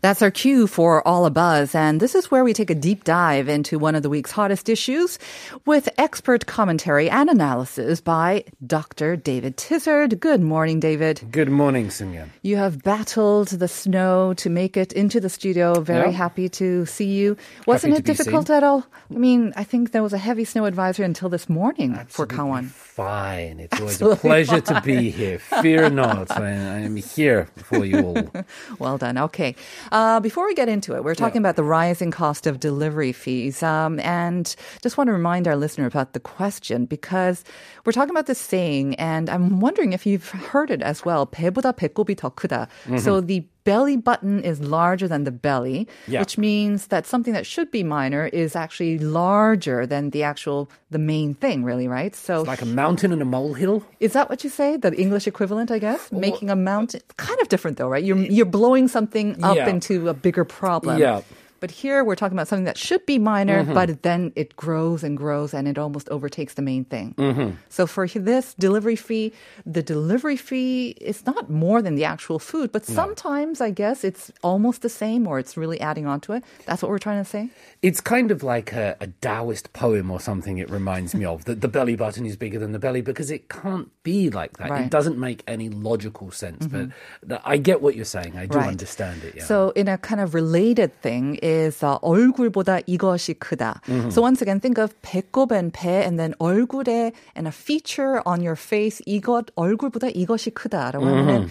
That's our cue for All a Buzz, and this is where we take a deep dive into one of the week's hottest issues with expert commentary and analysis by Dr. David Tizard. Good morning, David. Good morning, Simyan. You have battled the snow to make it into the studio. Very Yeah. happy to see you. Wasn't to it difficult at all? I mean, I think there was a heavy snow advisory until this morning for Kawan. Fine. It's always Absolutely a pleasure to be here. Fear not. I, I am here for you all. Well done. Okay. Uh, before we get into it, we're talking about the rising cost of delivery fees. Um, and just want to remind our listener about the question because we're talking about this saying, and I'm wondering if you've heard it as well. 배보다 배꼽이 더 크다. Mm-hmm. So the belly button is larger than the belly, Yeah. which means that something that should be minor is actually larger than the actual, the main thing, really, right? So Like a mountain and a molehill. is that what you say? The English equivalent, I guess? Making a uh, mountain. Kind of different though, right? You're, you're blowing something up Yeah. into a bigger problem. Yeah. But here we're talking about something that should be minor, mm-hmm. but then it grows and grows and it almost overtakes the main thing. Mm-hmm. So for this delivery fee, the delivery fee is not more than the actual food, but sometimes I guess it's almost the same or it's really adding on to it. That's what we're trying to say. It's kind of like a, a Taoist poem or something, it reminds me of. That the belly button is bigger than the belly because it can't be like that. Right. It doesn't make any logical sense. But mm-hmm. I get what you're saying. I do Right. understand it. Yeah. So in a kind of related thing is uh, 얼굴보다 이것이 크다. Mm-hmm. So once again, think of 배꼽 and 배 and then 얼굴에 and a feature on your face 이것 얼굴보다 이것이 크다라고 하면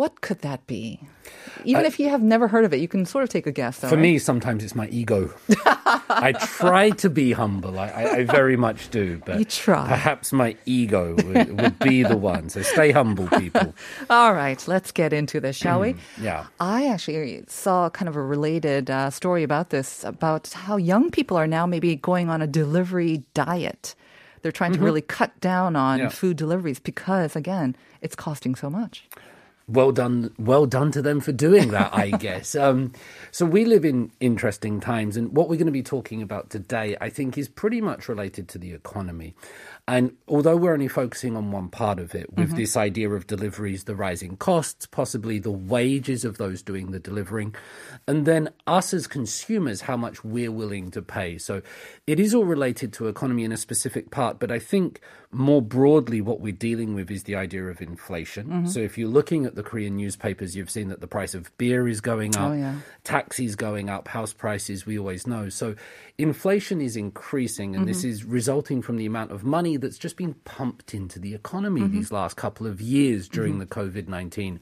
what could that be? Even if you have never heard of it, you can sort of take a guess. Though, For right? me, sometimes it's my ego. I try to be humble. I, I, I very much do. But You try. perhaps my ego would, would be the one. So stay humble, people. All right, let's get into this, shall we? Yeah. I actually saw kind of a related uh, story about this, about how young people are now maybe going on a delivery diet. They're trying to really cut down on Yeah. food deliveries because, again, it's costing so much. Well done well done to them for doing that i guess. Um, so we live in interesting times and what we're going to be talking about today i think is pretty much related to the economy. And although we're only focusing on one part of it with this idea of deliveries the rising costs possibly the wages of those doing the delivering and then us as consumers how much we're willing to pay. So it is all related to economy in a specific part but i think more broadly what we're dealing with is the idea of inflation. So if you're looking at the korean newspapers you've seen that the price of beer is going up Oh, yeah. taxis going up house prices we always know. So inflation is increasing and this mm-hmm. is resulting from the amount of money that's just been pumped into the economy mm-hmm. these last couple of years during mm-hmm. the covid-19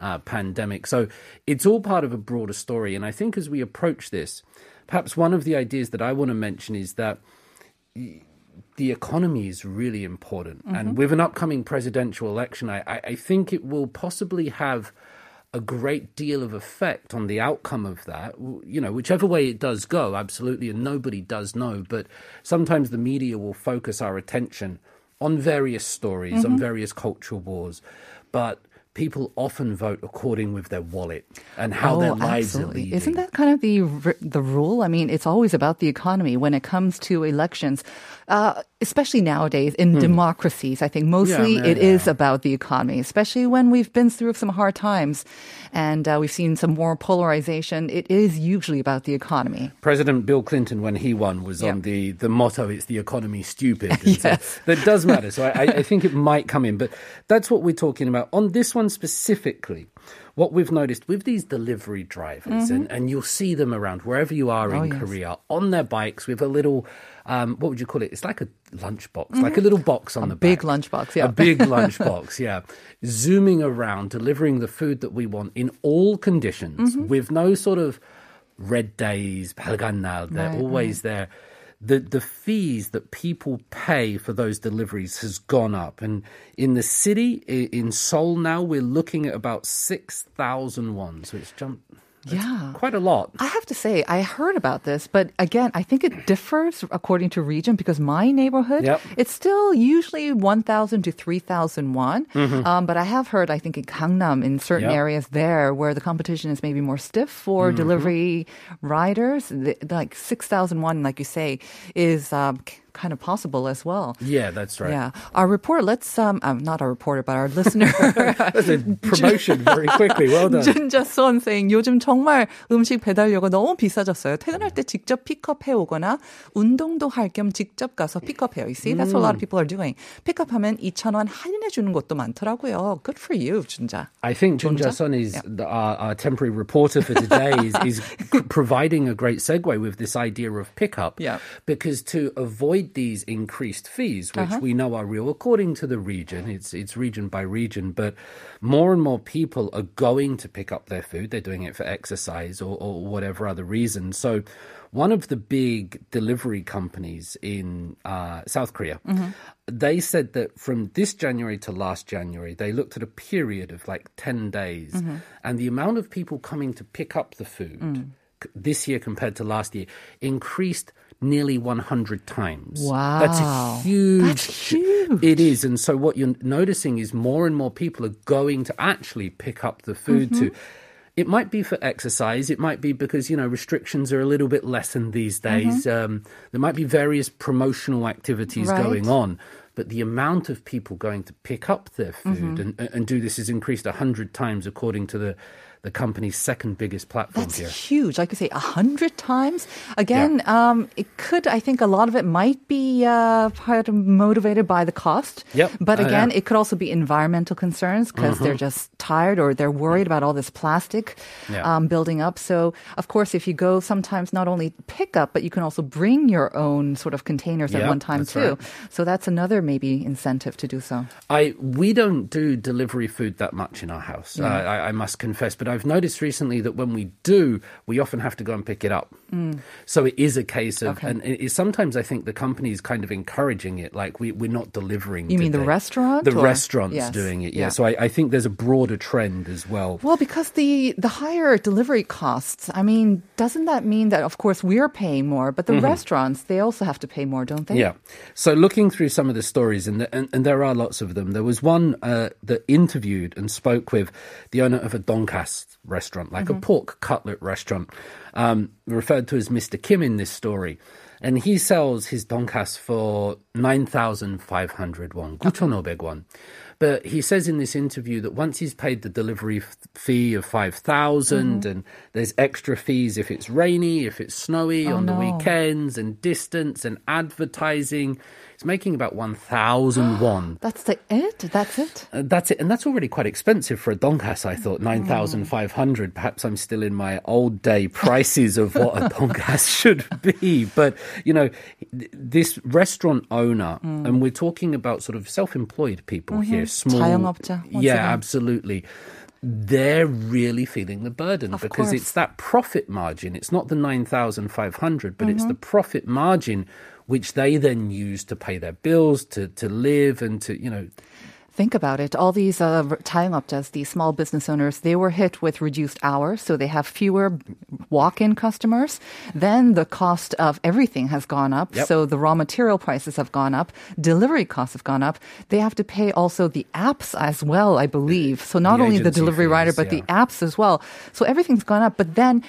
uh, pandemic. So it's all part of a broader story and i think as we approach this perhaps one of the ideas that i want to mention is that the economy is really important. And mm-hmm. with an upcoming presidential election, I, I, I think it will possibly have a great deal of effect on the outcome of that. You know, whichever way it does go, absolutely, and nobody does know. But sometimes the media will focus our attention on various stories, on mm-hmm. various cultural wars. But people often vote according with their wallet and how their lives are Oh, leading. Isn't that kind of the the rule? I mean, it's always about the economy when it comes to elections, uh, especially nowadays in democracies. I think mostly Hmm. yeah, it is yeah. about the economy, especially when we've been through some hard times and uh, we've seen some more polarization. It is usually about the economy. President Bill Clinton, when he won, was on the, the motto, it's the economy stupid. And so Yes. that does matter. So I, I think it might come in. But that's what we're talking about. On this one one specifically, what we've noticed with these delivery drivers, mm-hmm. and, and you'll see them around wherever you are oh, in yes. Korea on their bikes with a little, um, what would you call it? It's like a lunchbox, mm-hmm. like a little box on a the big lunchbox, yeah, a big lunchbox, yeah, zooming around, delivering the food that we want in all conditions mm-hmm. with no sort of red days. They're right, always right. there the the fees that people pay for those deliveries has gone up. And in the city, in Seoul now, we're looking at about six thousand won. So it's jumped. Yeah. quite a lot. I have to say, I heard about this, but again, I think it differs according to region because my neighborhood, Yep. it's still usually 1,000 to 3,000 won. Um, but I have heard, I think in Gangnam, in certain Mm-hmm. Yep. areas there where the competition is maybe more stiff for Mm-hmm. delivery riders, the, like 6,000 won, like you say, is um, kind of possible as well. Yeah, that's right. Yeah. Our reporter, let's, um, um, not our reporter, but our listener. That's a promotion very quickly. Well done. 준자선 saying 요즘 정말 음식 배달료가 너무 비싸졌어요. 퇴근할 때 직접 픽업해 오거나 운동도 할 겸 직접 가서 픽업해요. You see, that's what a lot of people are doing. 픽업하면 2,000원 할인해 주는 곳도 많더라고요. Good for you, 준자. I think Jun Junja? Jae-sun is the, our, our temporary reporter for today is, is c- providing a great segue with this idea of pickup. Yeah. Because to avoid these increased fees, which Uh-huh. we know are real according to the region, it's it's region by region, but more and more people are going to pick up their food. They're doing it for exercise or, or whatever other reason. So. One of the big delivery companies in uh, South Korea, they said that from this January to last January, they looked at a period of like 10 days, and the amount of people coming to pick up the food c- this year compared to last year increased nearly 100 times. Wow. That's Wow. a huge. That's huge. It is. And so what you're noticing is more and more people are going to actually pick up the food to. Mm-hmm. It might be for exercise. It might be because, you know, restrictions are a little bit lessened these mm-hmm. days. Um, there might be various promotional activities Right. going on. But the amount of people going to pick up their mm-hmm. food and, and do this has increased 100 times according to the, the company's second biggest platform That's here. huge. Like I say, a hundred times. Again, um, it could. I think a lot of it might be uh, part of motivated by the cost. Yep. But Oh, again, yeah. Mm-hmm. it could also be environmental concerns because they're just tired or they're worried about all this plastic Yeah. um, building up. So, of course, if you go, sometimes not only pick up, but you can also bring your own sort of containers at one time too. right. So that's another maybe incentive to do so. I we don't do delivery food that much in our house. Uh, I, I must confess, but I've noticed recently that when we do, we often have to go and pick it up. So it is a case of, Okay. and sometimes I think the company is kind of encouraging it, like we we're not delivering. You mean the today. restaurant The or- restaurants Yes. doing it, yeah. Yeah. So I, I think there's a broader trend as well. Well, because the the higher delivery costs, I mean, doesn't that mean that of course we're paying more, but the restaurants they also have to pay more, don't they? Mm-hmm. Yeah. So looking through some of the stories, and, the, and, and there are lots of them. There was one uh, that interviewed and spoke with the owner of a restaurant, like a pork cutlet restaurant, um, referred to as Mr. Kim in this story. And he sells his donkas for 9,500 won, 9,500 won. But he says in this interview that once he's paid the delivery fee of 5,000 mm-hmm. and there's extra fees if it's rainy, if it's snowy oh, on the weekends and distance and advertising, he's making about 1,000 won. That's the it. That's it. Uh, that's it. And that's already quite expensive for a donkas, I thought. Mm. 9,500. Perhaps I'm still in my old day prices of what a donkas should be. But, you know, this restaurant owner, mm. and we're talking about sort of self employed people mm-hmm. here, small. 자영업자, once Yeah, again. absolutely. They're really feeling the burden Of because course. it's that profit margin. It's not the 9,500, but it's Mm-hmm. the profit margin which they then use to pay their bills, to, to live, and to, you know, Think about it. All these uh, tying up these small business owners, they were hit with reduced hours, so they have fewer walk-in customers. Then the cost of everything has gone up. Yep. So the raw material prices have gone up. Delivery costs have gone up. They have to pay also the apps as well, I believe. So not the only the delivery fees, rider, but yeah. the apps as well. So everything's gone up. But then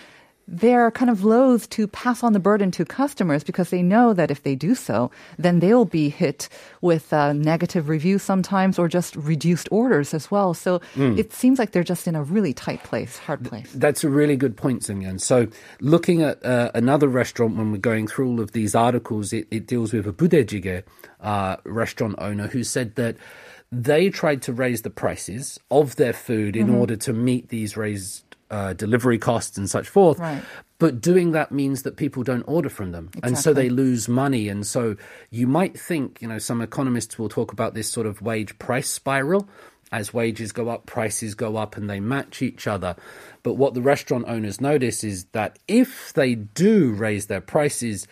they're kind of loath to pass on the burden to customers because they know that if they do so, then they'll be hit with uh, negative reviews sometimes or just reduced orders as well. So Hmm. it seems like they're just in a really tight place, hard place. That's a really good point, Simyan. So, looking at uh, another restaurant when we're going through all of these articles, it, it deals with a budejige uh, restaurant owner who said that they tried to raise the prices of their food in Mm-hmm. order to meet these raised uh, delivery costs and such forth. Right. But doing that means that people don't order from them. And so they lose money. And so you might think, you know, some economists will talk about this sort of wage price spiral. As wages go up, prices go up and they match each other. But what the restaurant owners notice is that if they do raise their prices,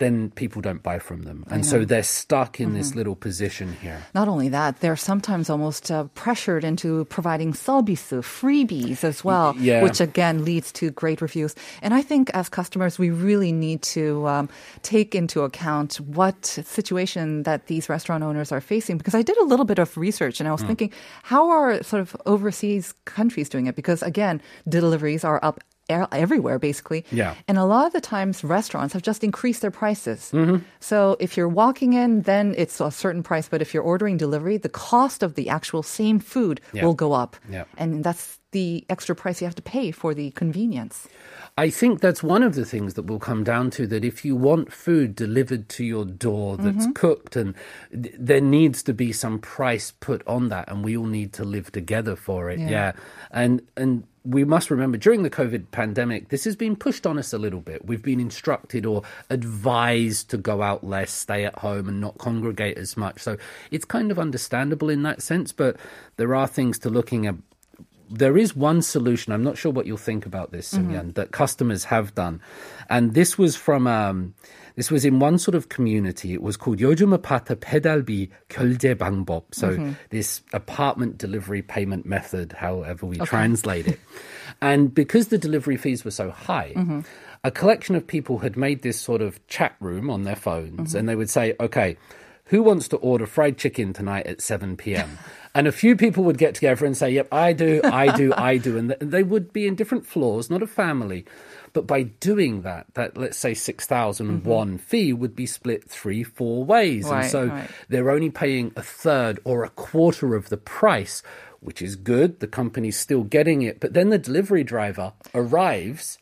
then people don't buy from them. And so they're stuck in this little position here. Not only that, they're sometimes almost uh, pressured into providing service, freebies as well, yeah. which again leads to great reviews. And I think as customers, we really need to um, take into account what situation that these restaurant owners are facing. Because I did a little bit of research and I was thinking, how are sort of overseas countries doing it? Because again, deliveries are up everywhere basically. Yeah. And a lot of the times restaurants have just increased their prices. Mm-hmm. So if you're walking in, then it's a certain price. But if you're ordering delivery, the cost of the actual same food Yeah. will go up. Yeah. And that's the extra price you have to pay for the convenience. I think that's one of the things that will come down to that if you want food delivered to your door that's mm-hmm. cooked and th- there needs to be some price put on that and we all need to live together for it. Yeah. Yeah. And and we must remember during the COVID pandemic this has been pushed on us a little bit. We've been instructed or advised to go out less, stay at home and not congregate as much. So it's kind of understandable in that sense, but there are things to looking at there is one solution. I'm not sure what you'll think about this, Sunyan, that customers have done, and this was from um, this was in one sort of community. It was called 요즘 아파트 배달비 결제 방법. So this apartment delivery payment method, however we translate it, and because the delivery fees were so high. A collection of people had made this sort of chat room on their phones, and they would say, "Okay, who wants to order fried chicken tonight at 7 p.m.? And a few people would get together and say, Yep, I do, I do, I do. And th- they would be in different floors, not a family. But by doing that, that let's say 6,001 mm-hmm. fee would be split three, four ways. and so right. they're only paying a third or a quarter of the price, which is good. The company's still getting it. But then the delivery driver arrives.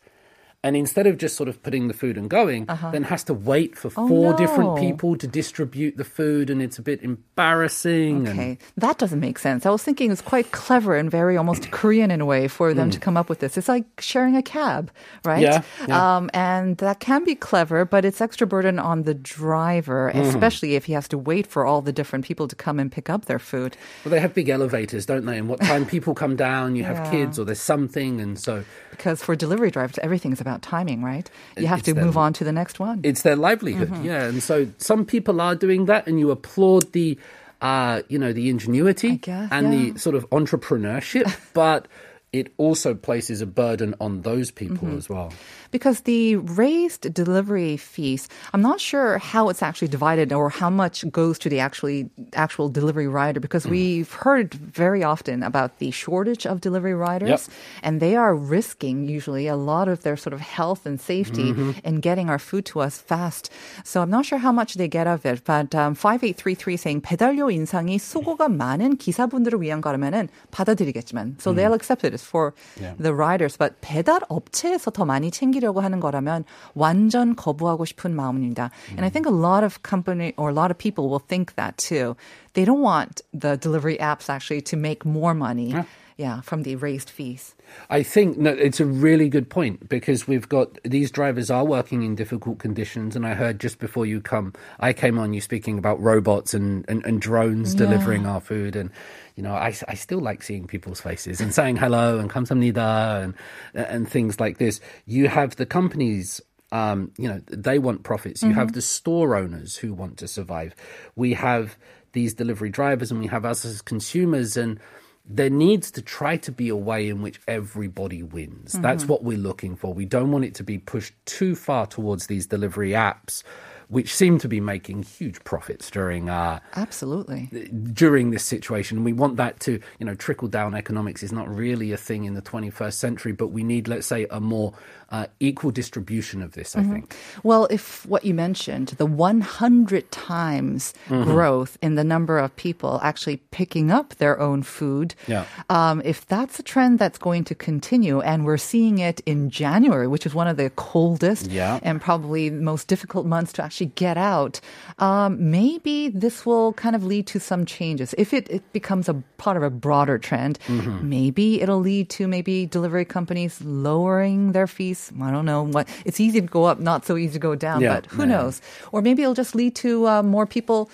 And instead of just sort of putting the food and going, then has to wait for Oh, four different people to distribute the food, and it's a bit embarrassing. and- Okay, that doesn't make sense. I was thinking it's quite clever and very almost Korean in a way for them to come up with this. It's like sharing a cab, right? Yeah, yeah. Um, and that can be clever, but it's extra burden on the driver, Mm-hmm. especially if he has to wait for all the different people to come and pick up their food. Well, they have big elevators, don't they? And what time people come down, you have Yeah. kids or there's something, and so Because for delivery drivers, everything is about timing, right? You have It's to them. move on to the next one. it's their livelihood. Mm-hmm. Yeah, and so some people are doing that, and you applaud the, uh, you know, the ingenuity guess, and yeah. the sort of entrepreneurship, but it also places a burden on those people Mm-hmm. as well. because the raised delivery fees, I'm not sure how it's actually divided or how much goes to the actually actual delivery rider because we've heard very often about the shortage of delivery riders and they are risking usually a lot of their sort of health and safety in getting our food to us fast. So I'm not sure how much they get of it, but um, 5833 saying 배달료 인상이 수고가 많은 기사분들을 위한 거라면은 받아들이겠지만 so they'll accept it as for Yeah. the riders, but 배달 업체에서 더 많이 챙기려고 하는 거라면 완전 거부하고 싶은 마음입니다. And I think a lot of company or a lot of people will think that too. They don't want the delivery apps actually to make more money. Yeah, yeah, from the raised fees. I think no, it's a really good point because we've got these drivers are working in difficult conditions. And I heard just before you come, I came on you speaking about robots and, and, and drones yeah. delivering our food. And, you know, I, I still like seeing people's faces and saying hello and kamsamnida and, and things like this. You have the companies um, you know, they want profits. You mm-hmm. have the store owners who want to survive. We have these delivery drivers, and we have us as consumers. And there needs to try to be a way in which everybody wins. That's mm-hmm. what we're looking for. We don't want it to be pushed too far towards these delivery apps, which seem to be making huge profits during uh, Absolutely. during this situation. We want that to, you know, trickle down economics is not really a thing in the 21st century, but we need, let's say, a more uh, equal distribution of this. I think. Well, if what you mentioned, the 100 times growth in the number of people actually picking up their own food, Yeah. um, if that's a trend that's going to continue, and we're seeing it in January, which is one of the coldest Yeah. and probably most difficult months to actually get out, um, maybe this will kind of lead to some changes. If it, it becomes a part of a broader trend, Mm-hmm. maybe it'll lead to maybe delivery companies lowering their fees. I don't know what. It's easy to go up, not so easy to go down. Yeah, but who yeah. knows? Or maybe it'll just lead to uh, more people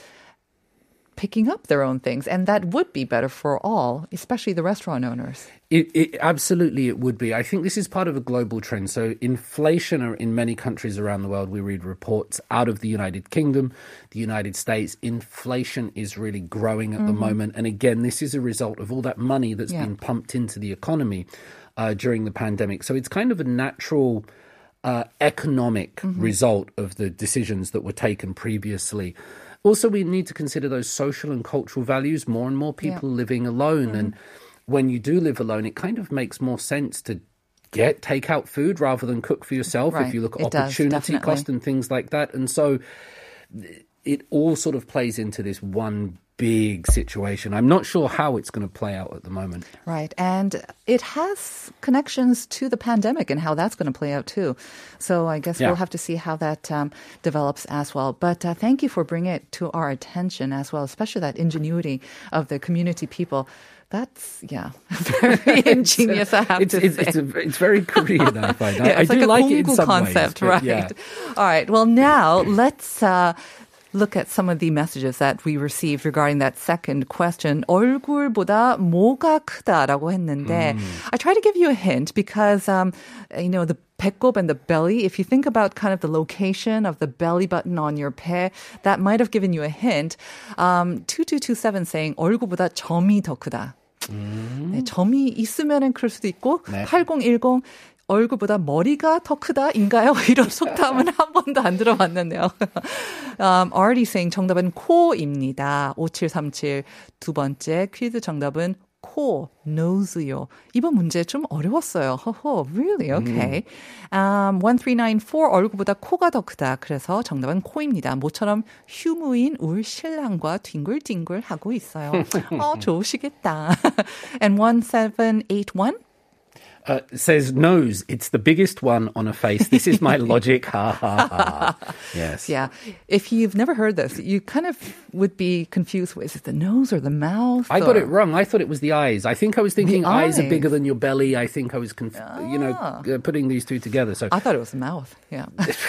picking up their own things, and that would be better for all, especially the restaurant owners. It, it absolutely it would be. I think this is part of a global trend. So inflation are in many countries around the world. We read reports out of the United Kingdom, the United States. Inflation is really growing at the moment, and again, this is a result of all that money that's Yeah. been pumped into the economy uh, during the pandemic. So it's kind of a natural. Uh, economic result of the decisions that were taken previously. Also, we need to consider those social and cultural values. More and more people living alone, mm. and when you do live alone, it kind of makes more sense to get takeout food rather than cook for yourself. Right. If you look at It does, opportunity definitely. cost and things like that, and so it all sort of plays into this one big situation. I'm not sure how it's going to play out at the moment. Right. And it has connections to the pandemic and how that's going to play out too. So I guess Yeah. we'll have to see how that um, develops as well. But uh, thank you for bringing it to our attention as well, especially that ingenuity of the community people. That's, yeah, very ingenious, I have It's, to it's, say. it's, a, it's very Korean, I find. Yeah, I it's do like a like it in some concept, ways, right? yeah. All right. Well, now let's uh, look at some of the messages that we received regarding that second question. 얼굴보다 뭐가 크다라고 했는데, I try to give you a hint because, um, you know, the 배꼽 and the belly, if you think about kind of the location of the belly button on your 배, that might have given you a hint. Um, 2227 saying 얼굴보다 점이 더 크다. 네, 점이 있으면은 그럴 수도 있고 네. 8010 얼굴보다 머리가 더 크다인가요? 이런 속담은 한 번도 안 들어봤는데요. um, already saying 정답은 코입니다. 5737 두 번째 퀴즈 정답은 코, nose요. 이번 문제 좀 어려웠어요. 허허, really? Okay. Um, 1394 얼굴보다 코가 더 크다. 그래서 정답은 코입니다. 모처럼 휴무인 울 신랑과 뒹굴뒹굴 하고 있어요. 어, 좋으시겠다. And 1781 Uh, says nose. It's the biggest one on a face. This is my logic. Ha ha ha. Yes. Yeah. If you've never heard this, you kind of would be confused. Is it the nose or the mouth? I got it wrong. I thought it was the eyes. I think I was thinking The eyes. are bigger than your belly. I think I was, conf- you know, Ah. uh, putting these two together. So I thought it was the mouth. Yeah.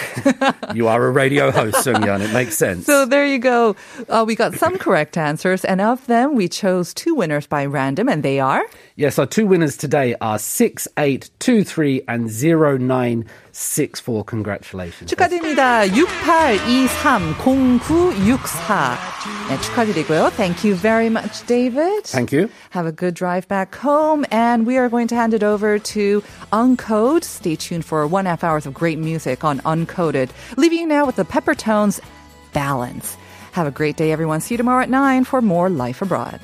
you are a radio host, Sung Yan. It makes sense. So there you go. Uh, we got some correct answers, and of them, we chose two winners by random, and they are. yes, our two winners today are six eight two three and zero nine six four. Congratulations. 축하드립니다. 68230964. 네, 축하드리고요. Thank you very much, David. Thank you. Have a good drive back home. And we are going to hand it over to Uncode. Stay tuned for one and a half hours of great music on Uncoded. Leaving you now with the Peppertones Balance. Have a great day, everyone. See you tomorrow at 9 for more Life Abroad.